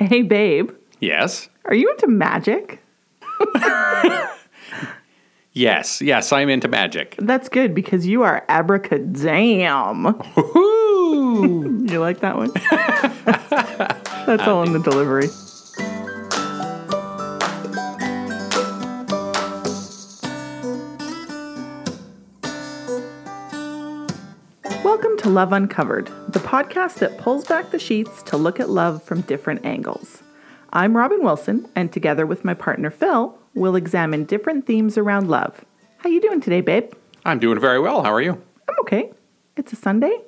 Hey, babe, Yes. are you into magic? Yes. Yes, I'm into magic. That's good because you are abracadam. You like that one? That's all in the delivery. To Love Uncovered, the podcast that pulls back the sheets to look at love from different angles. I'm Robin Wilson, and together with my partner Phil, we'll examine different themes around love. How you doing today, babe? I'm doing very well. How are you? I'm okay. It's a Sunday,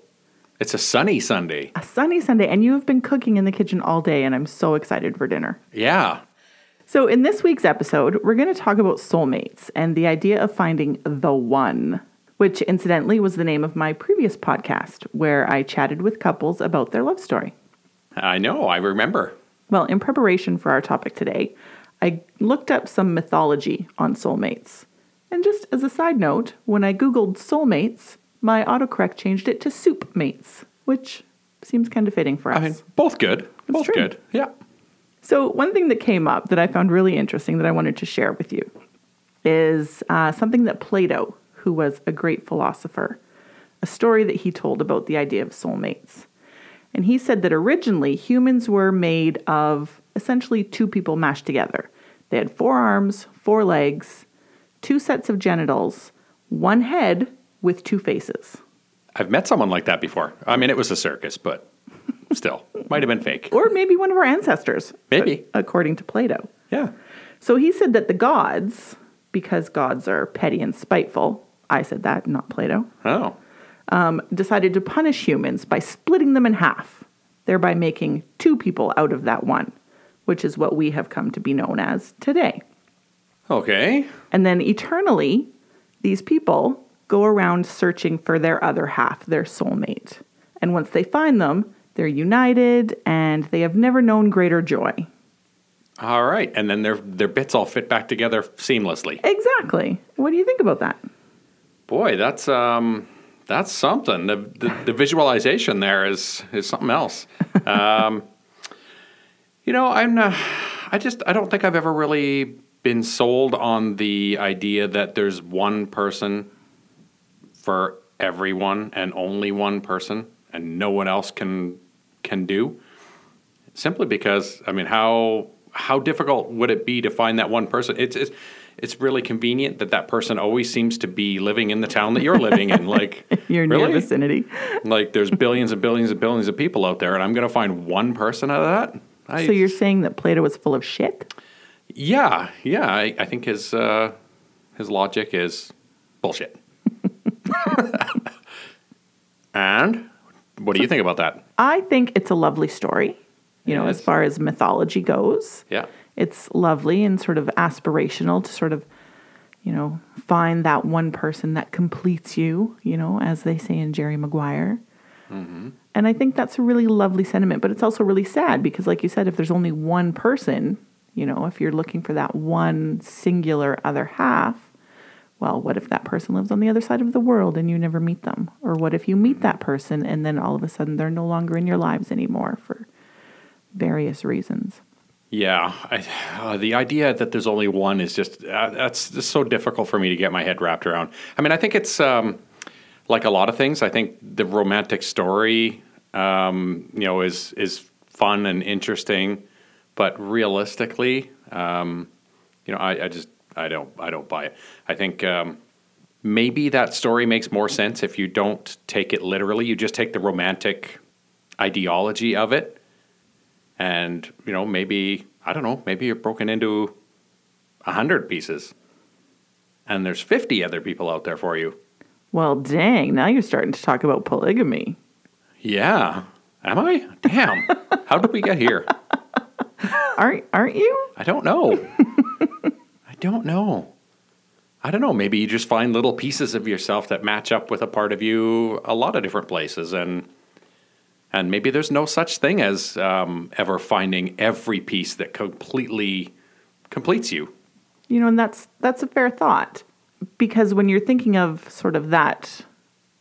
It's a sunny Sunday. a sunny Sunday, and you have been cooking in the kitchen all day, and I'm so excited for dinner. Yeah. So, in this week's episode, we're going to talk about soulmates and the idea of finding the one, which incidentally was the name of my previous podcast, where I chatted with couples about their love story. I know. I remember. Well, in preparation for our topic today, I looked up some mythology on soulmates. And just as a side note, when I Googled soulmates, my autocorrect changed it to soup mates, which seems kind of fitting for us. I mean, both good. both true. good. Yeah. So, one thing that came up that I found really interesting that I wanted to share with you is uh, something that Plato, who was a great philosopher, a story that he told about the idea of soulmates. And he said that originally humans were made of essentially two people mashed together. They had four arms, four legs, two sets of genitals, one head with two faces. I've met someone like that before. I mean, it was a circus, but still, might have been fake. Or maybe one of our ancestors. Maybe. According to Plato. Yeah. So he said that the gods, because gods are petty and spiteful, I said that, not Plato, Oh. Um, decided to punish humans by splitting them in half, thereby making two people out of that one, which is what we have come to be known as today. Okay. And then eternally, these people go around searching for their other half, their soulmate. And once they find them, they're united and they have never known greater joy. All right. And then their their bits all fit back together seamlessly. Exactly. What do you think about that? Boy, that's um that's something. The the, the visualization there is is something else. Um, you know, I'm not, I just I don't think I've ever really been sold on the idea that there's one person for everyone and only one person and no one else can can do. Simply because I mean how how difficult would it be to find that one person? It's it's it's really convenient that that person always seems to be living in the town that you're living in. Like Your near really? vicinity. Like there's billions and billions and billions of people out there, and I'm going to find one person out of that. I, So you're saying that Plato was full of shit? yeah, yeah. I, I think his uh, his logic is bullshit. and what do you think about that? I think it's a lovely story, you know, as far as mythology goes. Yeah. It's lovely and sort of aspirational to sort of, you know, find that one person that completes you, you know, as they say in Jerry Maguire. Mm-hmm. And I think that's a really lovely sentiment, but it's also really sad because, like you said, if there's only one person, you know, if you're looking for that one singular other half, well, what if that person lives on the other side of the world and you never meet them? Or what if you meet mm-hmm. that person and then all of a sudden they're no longer in your lives anymore for various reasons? Yeah, I, uh, the idea that there's only one is just uh, that's just so difficult for me to get my head wrapped around. I mean, I think it's um, like a lot of things. I think the romantic story, um, you know, is is fun and interesting, but realistically, um, you know, I, I just I don't I don't buy it. I think. Um, Maybe that story makes more sense if you don't take it literally. You just take the romantic ideology of it and you know maybe i don't know maybe you're broken into a hundred pieces and there's 50 other people out there for you. Well, dang, now you're starting to talk about polygamy. yeah. Am i? Damn. How did we get here? Aren't aren't you? i don't know. I don't know. I don't know. Maybe you just find little pieces of yourself that match up with a part of you a lot of different places and and maybe there's no such thing as um, ever finding every piece that completely completes you You know, and that's that's a fair thought because when you're thinking of sort of that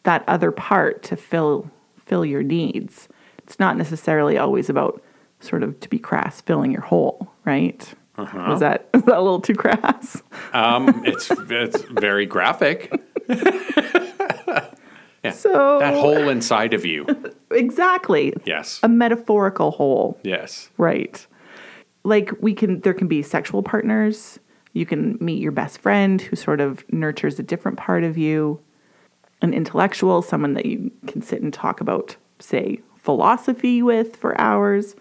that other part to fill fill your needs, it's not necessarily always about sort of to be crass, filling your hole, right? Uh-huh. Was that is that a little too crass? Um, it's it's very graphic. yeah. So that hole inside of you. exactly. Yes. A metaphorical hole. Yes. Right. Like we can there can be sexual partners. You can meet your best friend who sort of nurtures a different part of you. An intellectual, someone that you can sit and talk about, say, philosophy with for hours.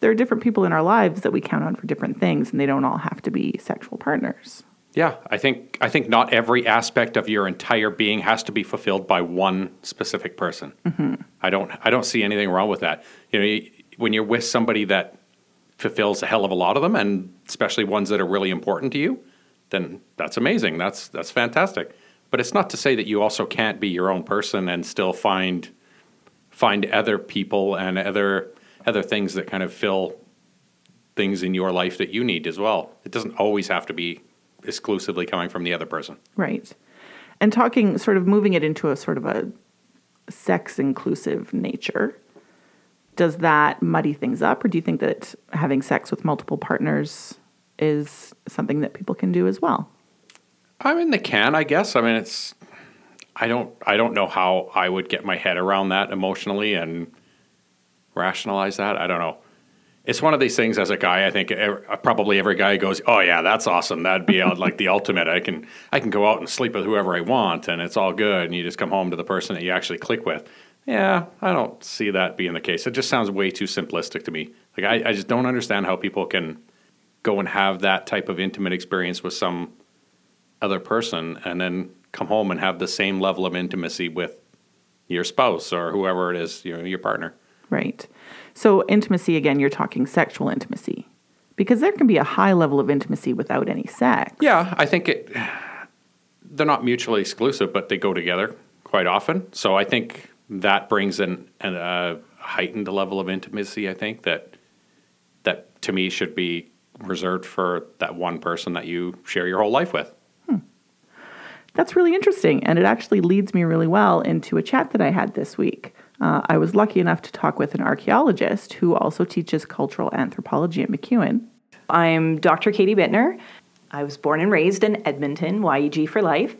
There are different people in our lives that we count on for different things, and they don't all have to be sexual partners. Yeah, I think I think not every aspect of your entire being has to be fulfilled by one specific person. Mm-hmm. I don't I don't see anything wrong with that. You know, when you're with somebody that fulfills a hell of a lot of them, and especially ones that are really important to you, then that's amazing. That's that's fantastic. But it's not to say that you also can't be your own person and still find find other people and other other things that kind of fill things in your life that you need as well. It doesn't always have to be exclusively coming from the other person. Right. And talking, sort of moving it into a sort of a sex inclusive nature, does that muddy things up, or do you think that having sex with multiple partners is something that people can do as well? I mean, they can, I guess. I mean, it's. I don't. I don't know how I would get my head around that emotionally and rationalize that. I don't know. It's one of these things. As a guy, I think every, uh, probably every guy goes, "Oh yeah, that's awesome. That'd be uh, like the ultimate. I can I can go out and sleep with whoever I want, and it's all good. And you just come home to the person that you actually click with." Yeah, I don't see that being the case. It just sounds way too simplistic to me. Like I, I just don't understand how people can go and have that type of intimate experience with some other person and then come home and have the same level of intimacy with your spouse or whoever it is, you know, your partner. Right. So, intimacy, again, you're talking sexual intimacy because there can be a high level of intimacy without any sex. Yeah, I think it, they're not mutually exclusive, but they go together quite often. So, I think that brings in a heightened level of intimacy, I think, that, that to me should be reserved for that one person that you share your whole life with. Hmm. That's really interesting. And it actually leads me really well into a chat that I had this week. Uh, I was lucky enough to talk with an archaeologist who also teaches cultural anthropology at MacEwan. I'm Dr. Katie Bittner. I was born and raised in Edmonton, YEG for life.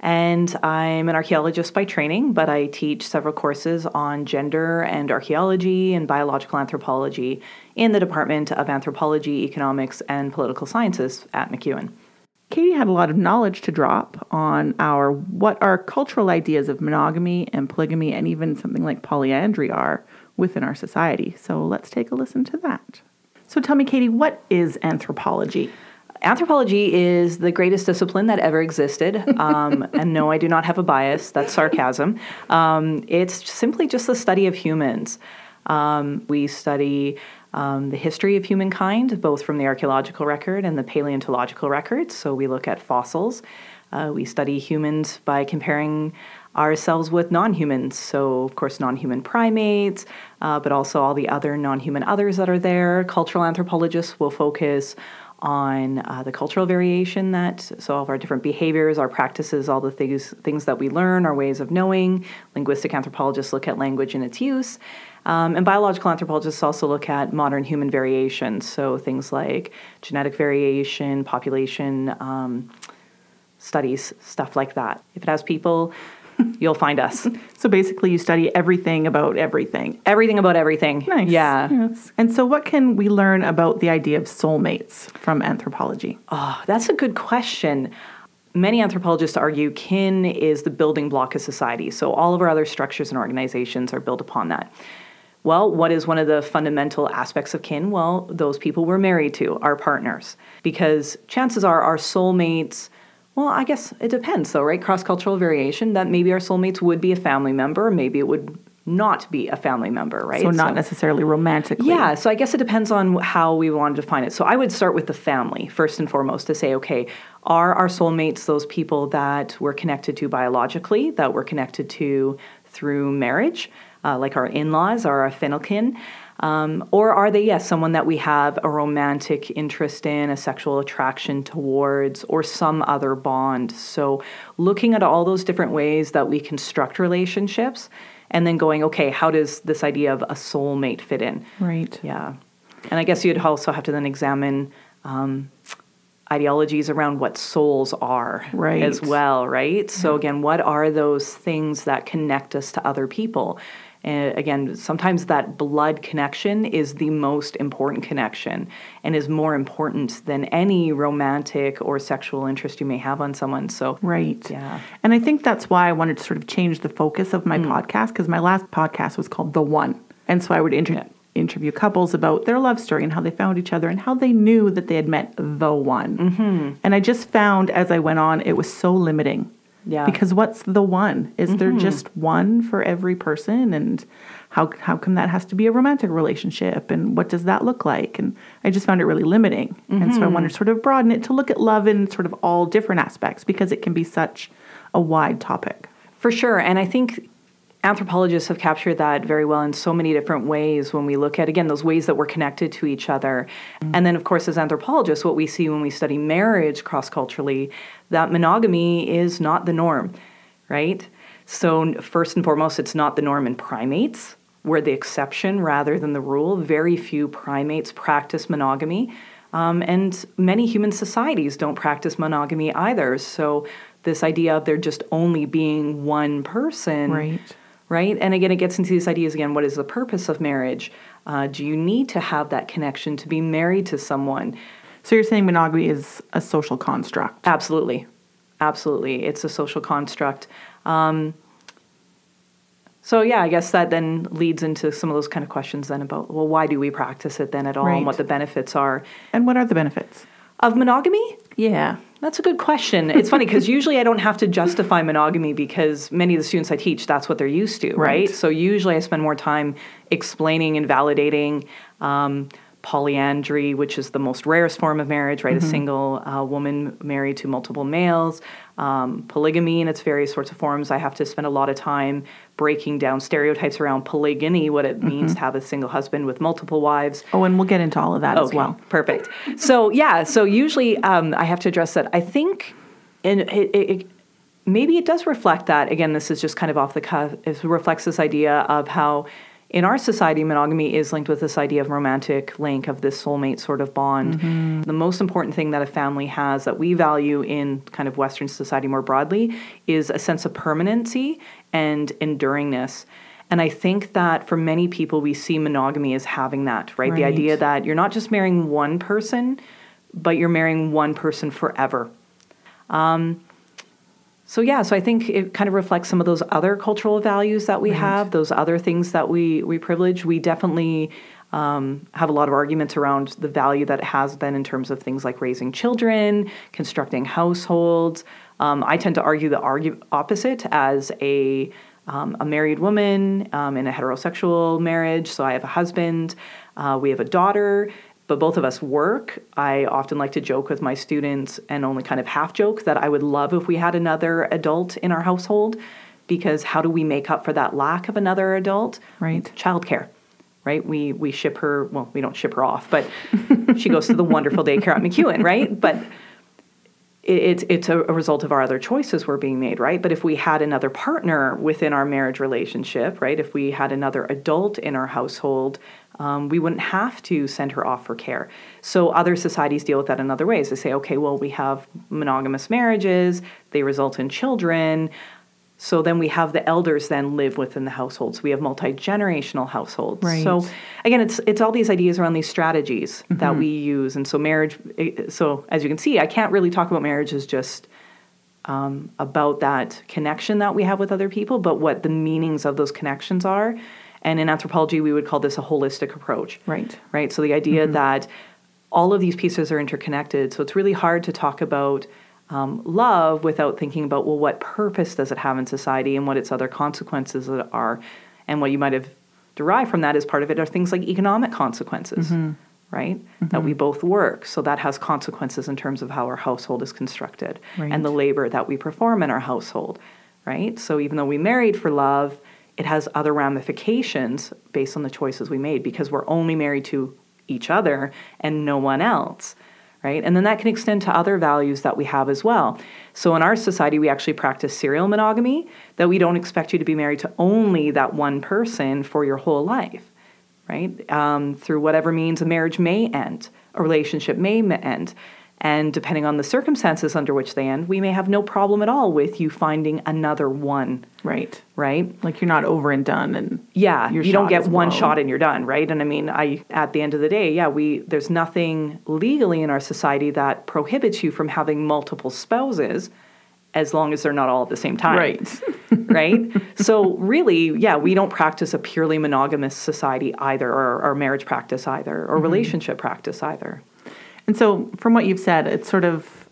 And I'm an archaeologist by training, but I teach several courses on gender and archaeology and biological anthropology in the Department of Anthropology, Economics, and Political Sciences at MacEwan. Katie had a lot of knowledge to drop on our what our cultural ideas of monogamy and polygamy and even something like polyandry are within our society. So let's take a listen to that. So tell me, Katie, what is anthropology? Anthropology is the greatest discipline that ever existed. Um, and no, I do not have a bias. That's sarcasm. Um, it's simply just the study of humans. Um, we study um, the history of humankind, both from the archaeological record and the paleontological records. So we look at fossils. Uh, we study humans by comparing ourselves with non humans. So, of course, non human primates, uh, but also all the other non human others that are there. Cultural anthropologists will focus on uh, the cultural variation that so all of our different behaviors our practices all the things things that we learn our ways of knowing linguistic anthropologists look at language and its use um, and biological anthropologists also look at modern human variation, so things like genetic variation, population um, studies, stuff like that. If it has people, you'll find us. So basically, you study everything about everything. Everything about everything. Nice. Yeah. Yes. And so, what can we learn about the idea of soulmates from anthropology? Oh, that's a good question. Many anthropologists argue kin is the building block of society. So, all of our other structures and organizations are built upon that. Well, what is one of the fundamental aspects of kin? Well, those people we're married to, our partners. Because chances are our soulmates, well, I guess it depends though, right? Cross cultural variation, that maybe our soulmates would be a family member, maybe it would not be a family member, right? So, not so, necessarily romantically. Yeah, so I guess it depends on how we want to define it. So, I would start with the family first and foremost to say, okay, are our soulmates those people that we're connected to biologically, that we're connected to through marriage? Uh, like our in laws or our affinal kin? Um, or are they, yes, someone that we have a romantic interest in, a sexual attraction towards, or some other bond? So, looking at all those different ways that we construct relationships and then going, okay, how does this idea of a soulmate fit in? Right. Yeah. And I guess you'd also have to then examine um, ideologies around what souls are Right. as well, right? So again, what are those things that connect us to other people? And again, sometimes that blood connection is the most important connection and is more important than any romantic or sexual interest you may have on someone. So Right. Yeah. And I think that's why I wanted to sort of change the focus of my podcast because my last podcast was called The One. And so I would inter- Yeah. interview couples about their love story and how they found each other and how they knew that they had met the one. Mm-hmm. And I just found as I went on, it was so limiting. Yeah. Because what's the one? Is there mm-hmm. just one for every person? And how, how come that has to be a romantic relationship? And what does that look like? And I just found it really limiting. And so I wanted mm-hmm. to sort of broaden it to look at love in sort of all different aspects because it can be such a wide topic. For sure. And I think anthropologists have captured that very well in so many different ways when we look at, again, those ways that we're connected to each other. And then, of course, as anthropologists, what we see when we study marriage cross culturally, that monogamy is not the norm, right? So, first and foremost, it's not the norm in primates. We're the exception rather than the rule. Very few primates practice monogamy. Um, and many human societies don't practice monogamy either. So, this idea of there just only being one person Right. Right? And again, it gets into these ideas again what is the purpose of marriage? Uh, do you need to have that connection to be married to someone? So you're saying monogamy is a social construct. Absolutely. Absolutely. It's a social construct. Um, so, yeah, I guess that then leads into some of those kind of questions then about, well, why do we practice it then at all Right. and what the benefits are And what are the benefits? of monogamy? Yeah. That's a good question. It's funny because usually I don't have to justify monogamy because many of the students I teach, that's what they're used to, right? Right. So usually I spend more time explaining and validating um, polyandry, which is the most rarest form of marriage, right? A single uh, woman married to multiple males. Um, polygamy in its various sorts of forms. I have to spend a lot of time breaking down stereotypes around polygyny, what it means to have a single husband with multiple wives. Oh, and we'll get into all of that as well. Perfect. So yeah, so usually um, I have to address that. I think, and it, it, maybe it does reflect that. Again, this is just kind of off the cuff. It reflects this idea of how. In our society, monogamy is linked with this idea of romantic link, of this soulmate sort of bond. The most important thing that a family has that we value in kind of Western society more broadly is a sense of permanency and enduringness. And I think that for many people, we see monogamy as having that, right? The idea that you're not just marrying one person, but you're marrying one person forever. Um, so yeah, so I think it kind of reflects some of those other cultural values that we have, those other things that we we privilege. We definitely um, have a lot of arguments around the value that it has then in terms of things like raising children, constructing households. Um, I tend to argue the argue opposite as a um, a married woman um, in a heterosexual marriage. So I have a husband, uh, we have a daughter, but both of us work. I often like to joke with my students and only kind of half joke that I would love if we had another adult in our household because how do we make up for that lack of another adult? Right. Childcare. Right? We we ship her, well, we don't ship her off, but she goes to the wonderful daycare at MacEwan, right? But it's it's a, result of our other choices we're being made, right? But if we had another partner within our marriage relationship, right? If we had another adult in our household, um, we wouldn't have to send her off for care. So other societies deal with that in other ways. They say, okay, well, we have monogamous marriages; they result in children. So then we have the elders then live within the households. We have multi generational households. Right. So again, it's it's all these ideas around these strategies that mm-hmm. we use, and so marriage. Eh, so as you can see, I can't really talk about marriage as just um, about that connection that we have with other people, but what the meanings of those connections are. And in anthropology, we would call this a holistic approach Right. right? So the idea mm-hmm. that all of these pieces are interconnected. So it's really hard to talk about um, love without thinking about, well, what purpose does it have in society and what its other consequences are? And what you might have derived from that as part of it are things like economic consequences, right? That we both work. So that has consequences in terms of how our household is constructed Right. and the labor that we perform in our household, right? So even though we married for love, it has other ramifications based on the choices we made because we're only married to each other and no one else, right? And then that can extend to other values that we have as well. So in our society, we actually practice serial monogamy, that we don't expect you to be married to only that one person for your whole life. right? Um, through whatever means, a marriage may end, a relationship may end. And depending on the circumstances under which they end, we may have no problem at all with you finding another one. Right. Right? Like you're not over and done and yeah, you don't get one blown. shot and you're done, right? And I mean, I at the end of the day, yeah, we there's nothing legally in our society that prohibits you from having multiple spouses as long as they're not all at the same time. Right. right? So really, yeah, we don't practice a purely monogamous society either, or, or marriage practice either, or mm-hmm. relationship practice either. And so, from what you've said, it's sort of,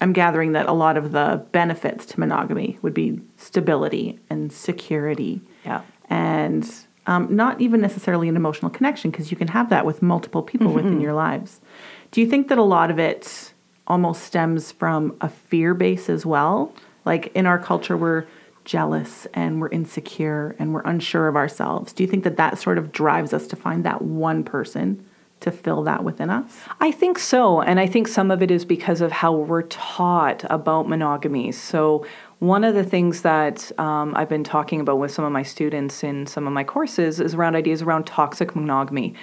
I'm gathering that a lot of the benefits to monogamy would be stability and security. Yeah. And um, not even necessarily an emotional connection, because you can have that with multiple people within your lives. Do you think that a lot of it almost stems from a fear base as well? Like in our culture, we're jealous and we're insecure and we're unsure of ourselves. Do you think that that sort of drives us to find that one person to fill that within us? I think so. And I think some of it is because of how we're taught about monogamy. So, one of the things that um, I've been talking about with some of my students in some of my courses is around ideas around toxic monogamy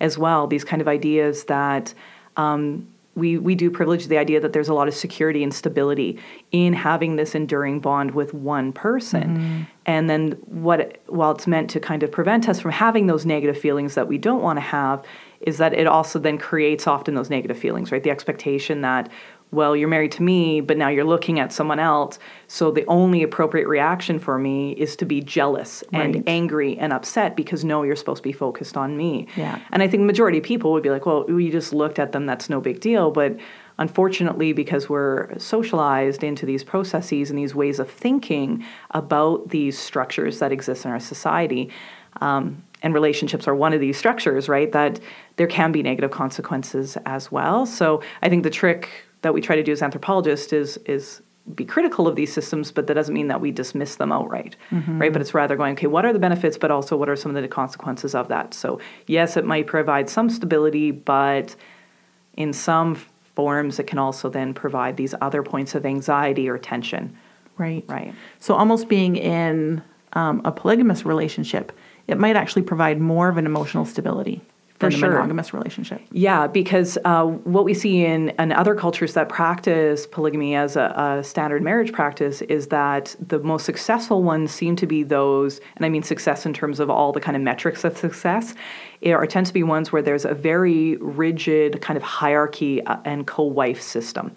as well. These kind of ideas that um, we, we do privilege the idea that there's a lot of security and stability in having this enduring bond with one person. And then, what while it's meant to kind of prevent us from having those negative feelings that we don't want to have, is that it also then creates often those negative feelings, right? The expectation that, well, you're married to me, but now you're looking at someone else. So the only appropriate reaction for me is to be jealous Right. and angry and upset because no, you're supposed to be focused on me. Yeah. And I think the majority of people would be like, well, we just looked at them, that's no big deal. But unfortunately, because we're socialized into these processes and these ways of thinking about these structures that exist in our society, um, and relationships are one of these structures, right? That there can be negative consequences as well. So I think the trick that we try to do as anthropologists is is be critical of these systems, but that doesn't mean that we dismiss them outright, right? But it's rather going, okay, what are the benefits, but also what are some of the consequences of that? So yes, it might provide some stability, but in some forms, it can also then provide these other points of anxiety or tension, Right. right? So almost being in um, a polygamous relationship, it might actually provide more of an emotional stability For sure. monogamous relationship. Yeah, because uh, what we see in, in other cultures that practice polygamy as a, a standard marriage practice is that the most successful ones seem to be those, and I mean success in terms of all the kind of metrics of success, it- are tend to be ones where there's a very rigid kind of hierarchy uh, and co-wife system.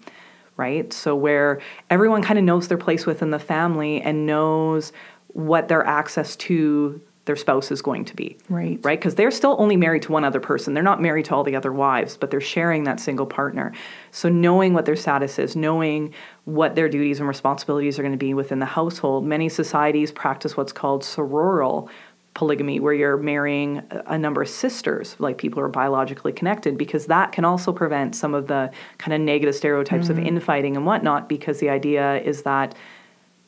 Right? So, where everyone kind of knows their place within the family and knows what their access to their spouse is going to be Right. right? Because they're still only married to one other person. They're not married to all the other wives, but they're sharing that single partner. So knowing what their status is, knowing what their duties and responsibilities are going to be within the household, many societies practice what's called sororal polygamy, where you're marrying a- number of sisters, like people who are biologically connected, because that can also prevent some of the kind of negative stereotypes of mm-hmm. infighting and whatnot, because the idea is that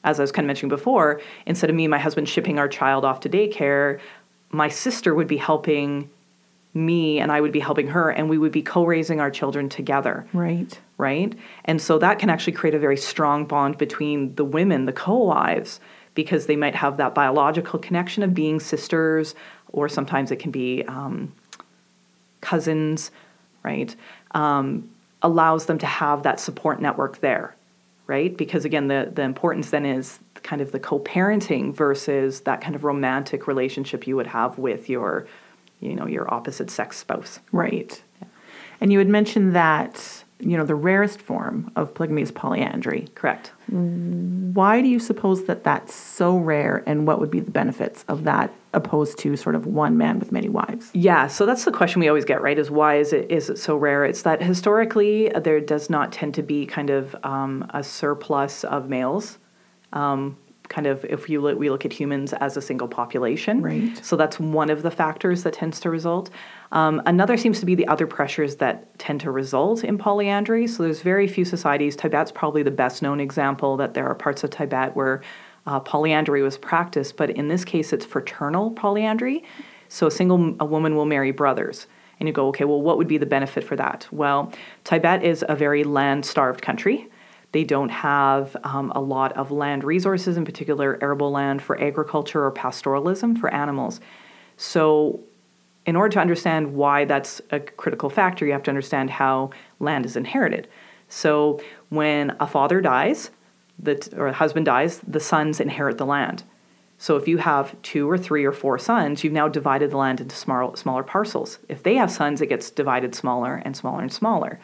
as I was kind of mentioning before, instead of me and my husband shipping our child off to daycare, my sister would be helping me and I would be helping her, and we would be co raising our children together, Right. right? And so that can actually create a very strong bond between the women, the co wives, because they might have that biological connection of being sisters, or sometimes it can be um, cousins, right? Um, allows them to have that support network there, right? Because again, the, the importance then is kind of the co parenting versus that kind of romantic relationship you would have with your, you know, your opposite sex spouse. Right. And you had mentioned that, you know, the rarest form of polygamy is polyandry. Correct. Why do you suppose that that's so rare and what would be the benefits of that opposed to sort of one man with many wives? Yeah, so that's the question we always get, right? Is why is it is it so rare? It's that historically there does not tend to be kind of um, a surplus of males. Um, kind of if you look, we look at humans as a single population, Right. So that's one of the factors that tends to result. Um, another seems to be the other pressures that tend to result in polyandry. So there's very few societies. Tibet's probably the best known example that there are parts of Tibet where uh, polyandry was practiced, but in this case, it's fraternal polyandry. So a single a woman will marry brothers. And you go, okay, well, what would be the benefit for that? Well, Tibet is a very land starved country. They don't have um, a lot of land resources, in particular arable land for agriculture or pastoralism for animals. So in order to understand why that's a critical factor, you have to understand how land is inherited. So when a father dies, the, or a husband dies, the sons inherit the land. So if you have two or three or four sons, you've now divided the land into small, smaller parcels. If they have sons, it gets divided smaller and smaller and smaller,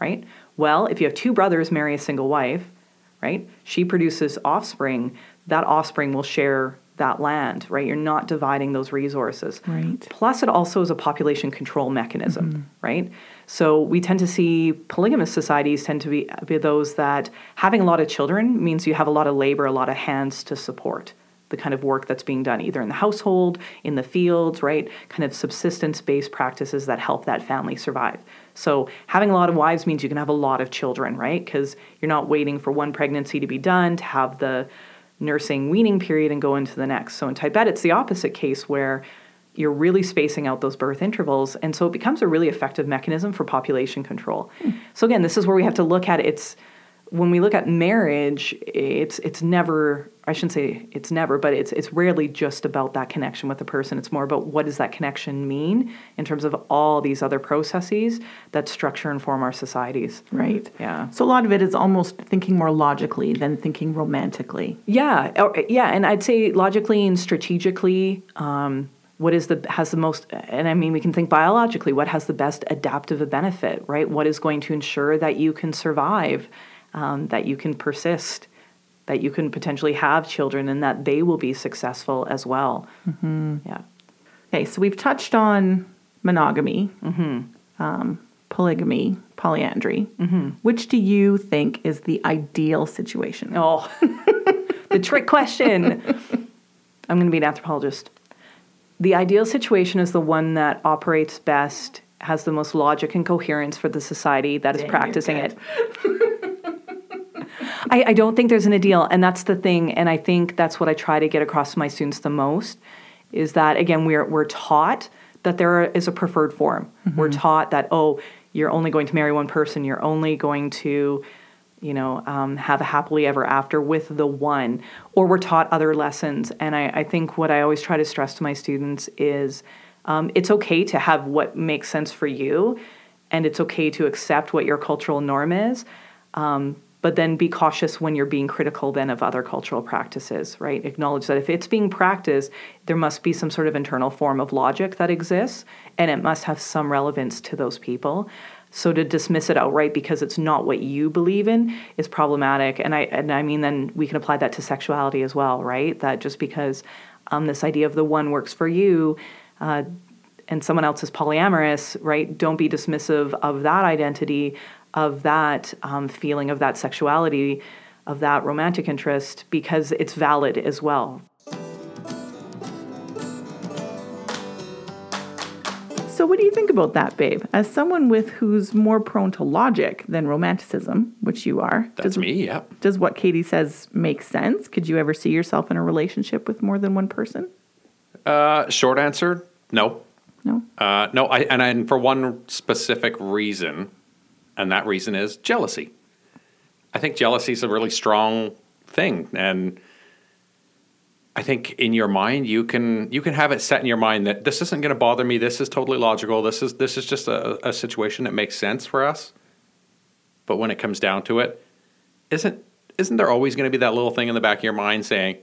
right? Well, if you have two brothers marry a single wife, right? She produces offspring. That offspring will share that land, right? You're not dividing those resources. Right. Plus, it also is a population control mechanism, mm-hmm. right? So we tend to see polygamous societies tend to be, be those that having a lot of children means you have a lot of labor, a lot of hands to support the kind of work that's being done either in the household, in the fields, right? Kind of subsistence based practices that help that family survive. So, having a lot of wives means you can have a lot of children, right? Because you're not waiting for one pregnancy to be done to have the nursing weaning period and go into the next. So, in Tibet, it's the opposite case where you're really spacing out those birth intervals. And so it becomes a really effective mechanism for population control. Mm. So, again, this is where we have to look at it. it's when we look at marriage, it's it's never I shouldn't say it's never, but it's it's rarely just about that connection with the person. It's more about what does that connection mean in terms of all these other processes that structure and form our societies. Right. Yeah. So a lot of it is almost thinking more logically than thinking romantically. Yeah. Yeah, and I'd say logically and strategically. Um, what is the has the most and i mean we can think biologically what has the best adaptive benefit right what is going to ensure that you can survive um, that you can persist, that you can potentially have children, and that they will be successful as well. Mm-hmm. Yeah. Okay, so we've touched on monogamy, mm-hmm. um, polygamy, polyandry. Mm-hmm. Which do you think is the ideal situation? Oh, the trick question. I'm going to be an anthropologist. The ideal situation is the one that operates best, has the most logic and coherence for the society that is Dang, practicing it. I, I don't think there's an ideal, and that's the thing. And I think that's what I try to get across to my students the most is that again we're we're taught that there is a preferred form. Mm-hmm. We're taught that oh you're only going to marry one person. You're only going to you know um, have a happily ever after with the one. Or we're taught other lessons. And I, I think what I always try to stress to my students is um, it's okay to have what makes sense for you, and it's okay to accept what your cultural norm is. Um, but then be cautious when you're being critical then of other cultural practices right? Acknowledge that if it's being practiced there must be some sort of internal form of logic that exists and it must have some relevance to those people. So to dismiss it outright because it's not what you believe in is problematic and i and i mean then we can apply that to sexuality as well right? That just because um, this idea of the one works for you uh, and someone else is polyamorous, right? Don't be dismissive of that identity of that um, feeling of that sexuality, of that romantic interest, because it's valid as well. So, what do you think about that, babe? As someone with who's more prone to logic than romanticism, which you are, that's does, me. Yep. Does what Katie says make sense? Could you ever see yourself in a relationship with more than one person? Uh, short answer: No. No. Uh, no. I and, I, and for one specific reason, and that reason is jealousy. I think jealousy is a really strong thing, and I think in your mind you can you can have it set in your mind that this isn't going to bother me. This is totally logical. This is this is just a, a situation that makes sense for us. But when it comes down to it, isn't isn't there always going to be that little thing in the back of your mind saying,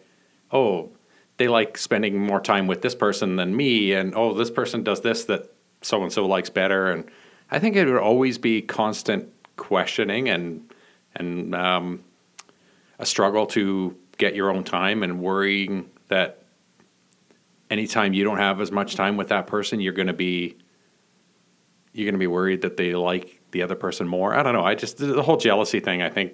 "Oh, they like spending more time with this person than me," and "Oh, this person does this that so and so likes better," and I think it would always be constant questioning and and um, a struggle to get your own time and worrying that anytime you don't have as much time with that person, you're going to be you're going to be worried that they like the other person more. I don't know. I just the whole jealousy thing. I think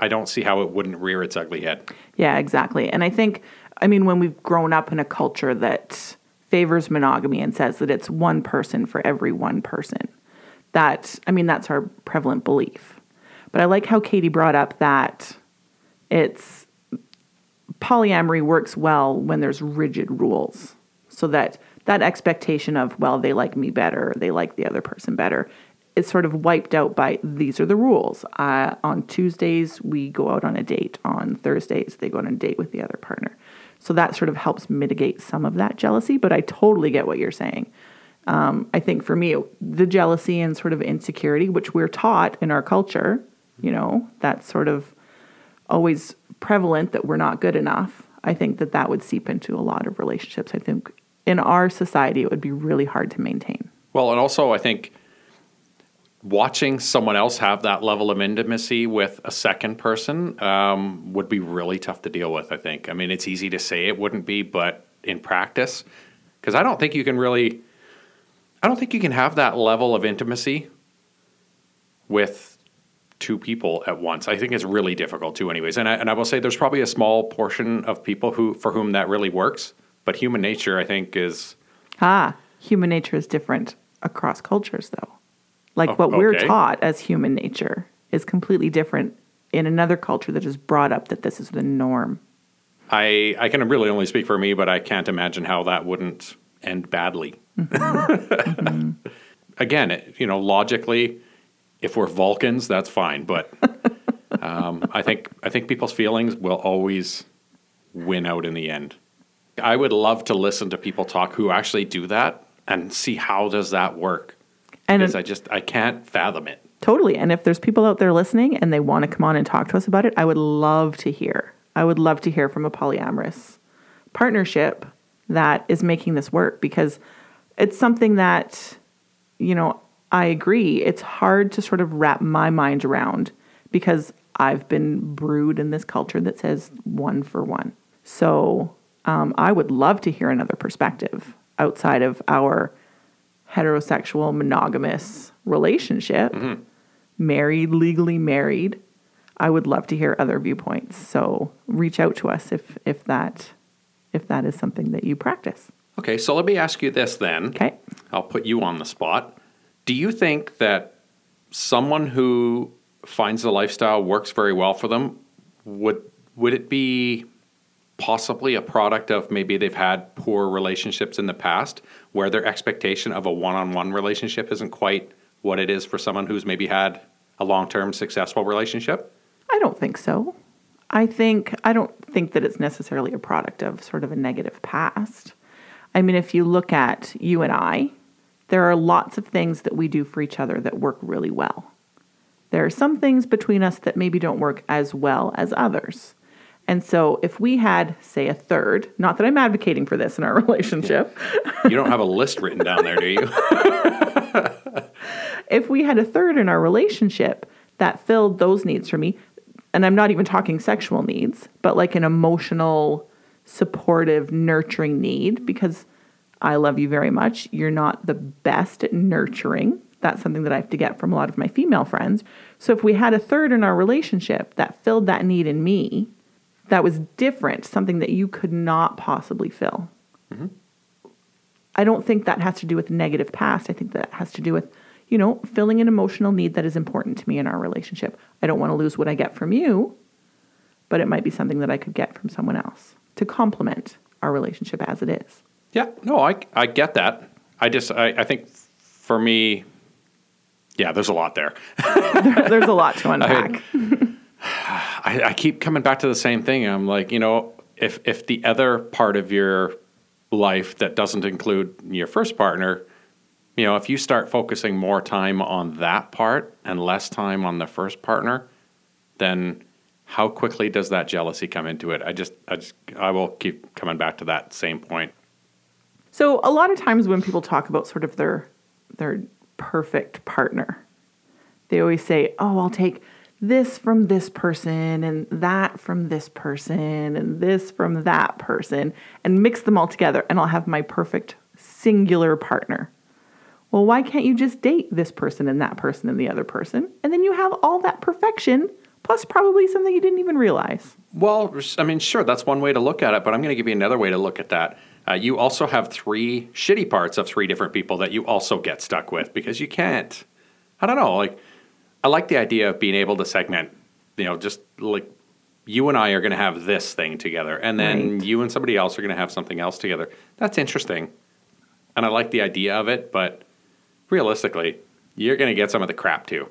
I don't see how it wouldn't rear its ugly head. Yeah, exactly. And I think I mean when we've grown up in a culture that favors monogamy and says that it's one person for every one person that I mean that's our prevalent belief. But I like how Katie brought up that it's polyamory works well when there's rigid rules. So that that expectation of well they like me better, they like the other person better, is sort of wiped out by these are the rules. Uh, on Tuesdays we go out on a date. On Thursdays they go on a date with the other partner. So that sort of helps mitigate some of that jealousy. But I totally get what you're saying Um, I think for me, the jealousy and sort of insecurity, which we're taught in our culture, you know, that's sort of always prevalent that we're not good enough. I think that that would seep into a lot of relationships. I think in our society, it would be really hard to maintain. Well, and also I think watching someone else have that level of intimacy with a second person um, would be really tough to deal with. I think. I mean, it's easy to say it wouldn't be, but in practice, because I don't think you can really, I don't think you can have that level of intimacy with two people at once. I think it's really difficult too, anyways. And I, and I will say there's probably a small portion of people who for whom that really works, but human nature, I think, is Ah, human nature is different across cultures, though. Like Oh, what we're taught as human nature is completely different in another culture that is brought up that this is the norm. I I can really only speak for me, but I can't imagine how that wouldn't end badly. Again, it, you know, logically, if we're Vulcans, that's fine. But um, I think I think people's feelings will always win out in the end. I would love to listen to people talk who actually do that and see how does that work. And Because I just I can't fathom it. Totally. And if there's people out there listening and they want to come on and talk to us about it, I would love to hear. I would love to hear from a polyamorous partnership that is making this work because it's something that, you know, I agree. It's hard to sort of wrap my mind around because I've been brewed in this culture that says one for one. So um, I would love to hear another perspective outside of our heterosexual monogamous relationship, married, legally married. I would love to hear other viewpoints. So reach out to us if if that if that is something that you practice. Okay, so let me ask you this then. Okay. I'll put you on the spot. Do you think that someone who finds the lifestyle works very well for them would would it be possibly a product of maybe they've had poor relationships in the past where their expectation of a one-on-one relationship isn't quite what it is for someone who's maybe had a long-term successful relationship? I don't think so. I think I don't think that it's necessarily a product of sort of a negative past. I mean, if you look at you and I, there are lots of things that we do for each other that work really well. There are some things between us that maybe don't work as well as others. And so if we had, say, a third, not that I'm advocating for this in our relationship, You don't have a list written down there, do you? if we had a third in our relationship that filled those needs for me, and I'm not even talking sexual needs, but like an emotional, supportive, nurturing need, because I love you very much. You're not the best at nurturing. That's something that I have to get from a lot of my female friends. So if we had a third in our relationship that filled that need in me, that was different, something that you could not possibly fill. Mm-hmm. I don't think that has to do with negative past. I think that has to do with, you know, filling an emotional need that is important to me in our relationship. I don't want to lose what I get from you, but it might be something that I could get from someone else to complement our relationship as it is. Yeah, no, I, I get that. I just, I, I think for me, yeah, there's a lot there. There's a lot to unpack. I, I keep coming back to the same thing. I'm like, you know, if if the other part of your life that doesn't include your first partner, you know, if you start focusing more time on that part and less time on the first partner, then how quickly does that jealousy come into it? I just, I just, I will keep coming back to that same point. So a lot of times when people talk about sort of their their perfect partner, they always say, "Oh, I'll take this from this person and that from this person and this from that person and mix them all together and I'll have my perfect singular partner." Well, why can't you just date this person and that person and the other person? And then you have all that perfection plus probably something you didn't even realize. Well, I mean, sure, that's one way to look at it, but I'm going to give you another way to look at that. Uh, you also have three shitty parts of three different people that you also get stuck with because you can't. I don't know. Like, I like the idea of being able to segment. You know, just like you and I are going to have this thing together, and then Right. you and somebody else are going to have something else together. That's interesting, and I like the idea of it. But realistically, you're going to get some of the crap too.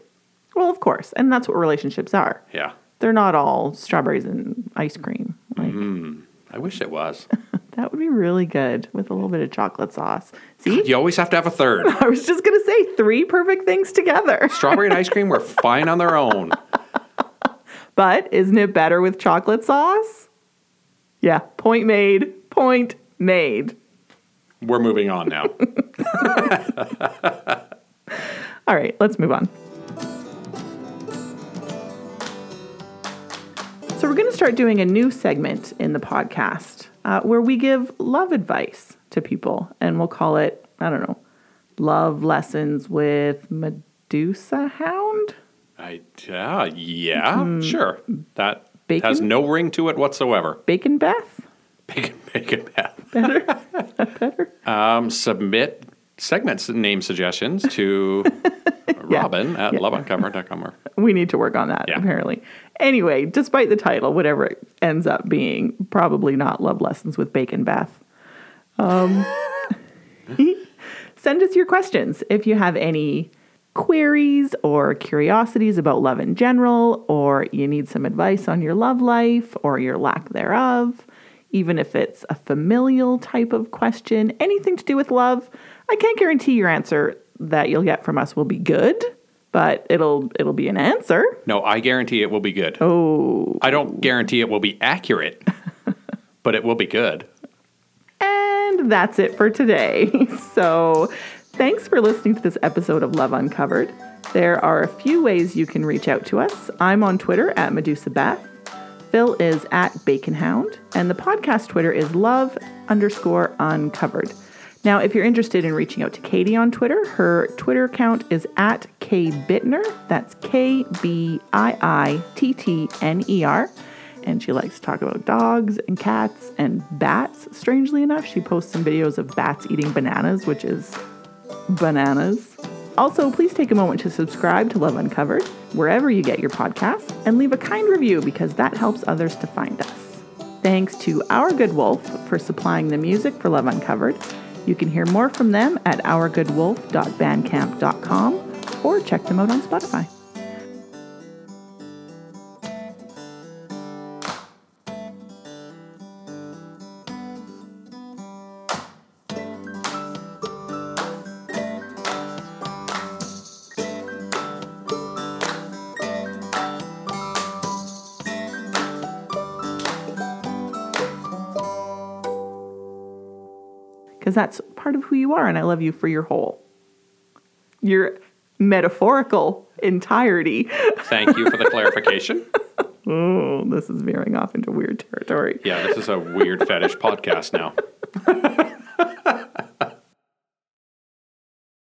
Well, of course. And that's what relationships are. Yeah, They're not all strawberries and ice cream. Like mm-hmm. I wish it was. That would be really good with a little bit of chocolate sauce. See? You always have to have a third. I was just going to say three perfect things together. Strawberry and ice cream were fine on their own. But isn't it better with chocolate sauce? Yeah, point made. Point made. We're moving on now. All right, let's move on. So, we're going to start doing a new segment in the podcast uh, where we give love advice to people, and we'll call it, I don't know, Love Lessons with Medusa Hound? I, uh, yeah, sure. That Bacon? has no ring to it whatsoever. Bacon Beth? Bacon, bacon, Beth. Better? Better? Um, submit segments name suggestions to Robin at loveuncovered.com. Or, We need to work on that, Yeah. apparently. Anyway, despite the title, whatever it ends up being, probably not Love Lessons with Bacon Beth. Um, send us your questions if you have any queries or curiosities about love in general, or you need some advice on your love life or your lack thereof, even if it's a familial type of question, anything to do with love. I can't guarantee your answer that you'll get from us will be good, but it'll it'll be an answer. no, I guarantee it will be good. Oh, I don't guarantee it will be accurate, but it will be good. And that's it for today. So, thanks for listening to this episode of Love Uncovered. There are a few ways you can reach out to us. I'm on Twitter at Medusa Beth. Phil is at Bacon Hound, and the podcast Twitter is love underscore uncovered. Now, if you're interested in reaching out to Katie on Twitter, her Twitter account is at K Bittner. That's K B I I T T N E R. And she likes to talk about dogs and cats and bats. Strangely enough, she posts some videos of bats eating bananas, which is bananas. Also, please take a moment to subscribe to Love Uncovered wherever you get your podcasts and leave a kind review because that helps others to find us. Thanks to Our Good Wolf for supplying the music for Love Uncovered. You can hear more from them at ourgoodwolf.bandcamp.com or check them out on Spotify. Because that's part of who you are, and I love you for your whole, your metaphorical entirety. Thank you for the clarification. Oh, this is veering off into weird territory. Yeah, this is a weird fetish podcast now.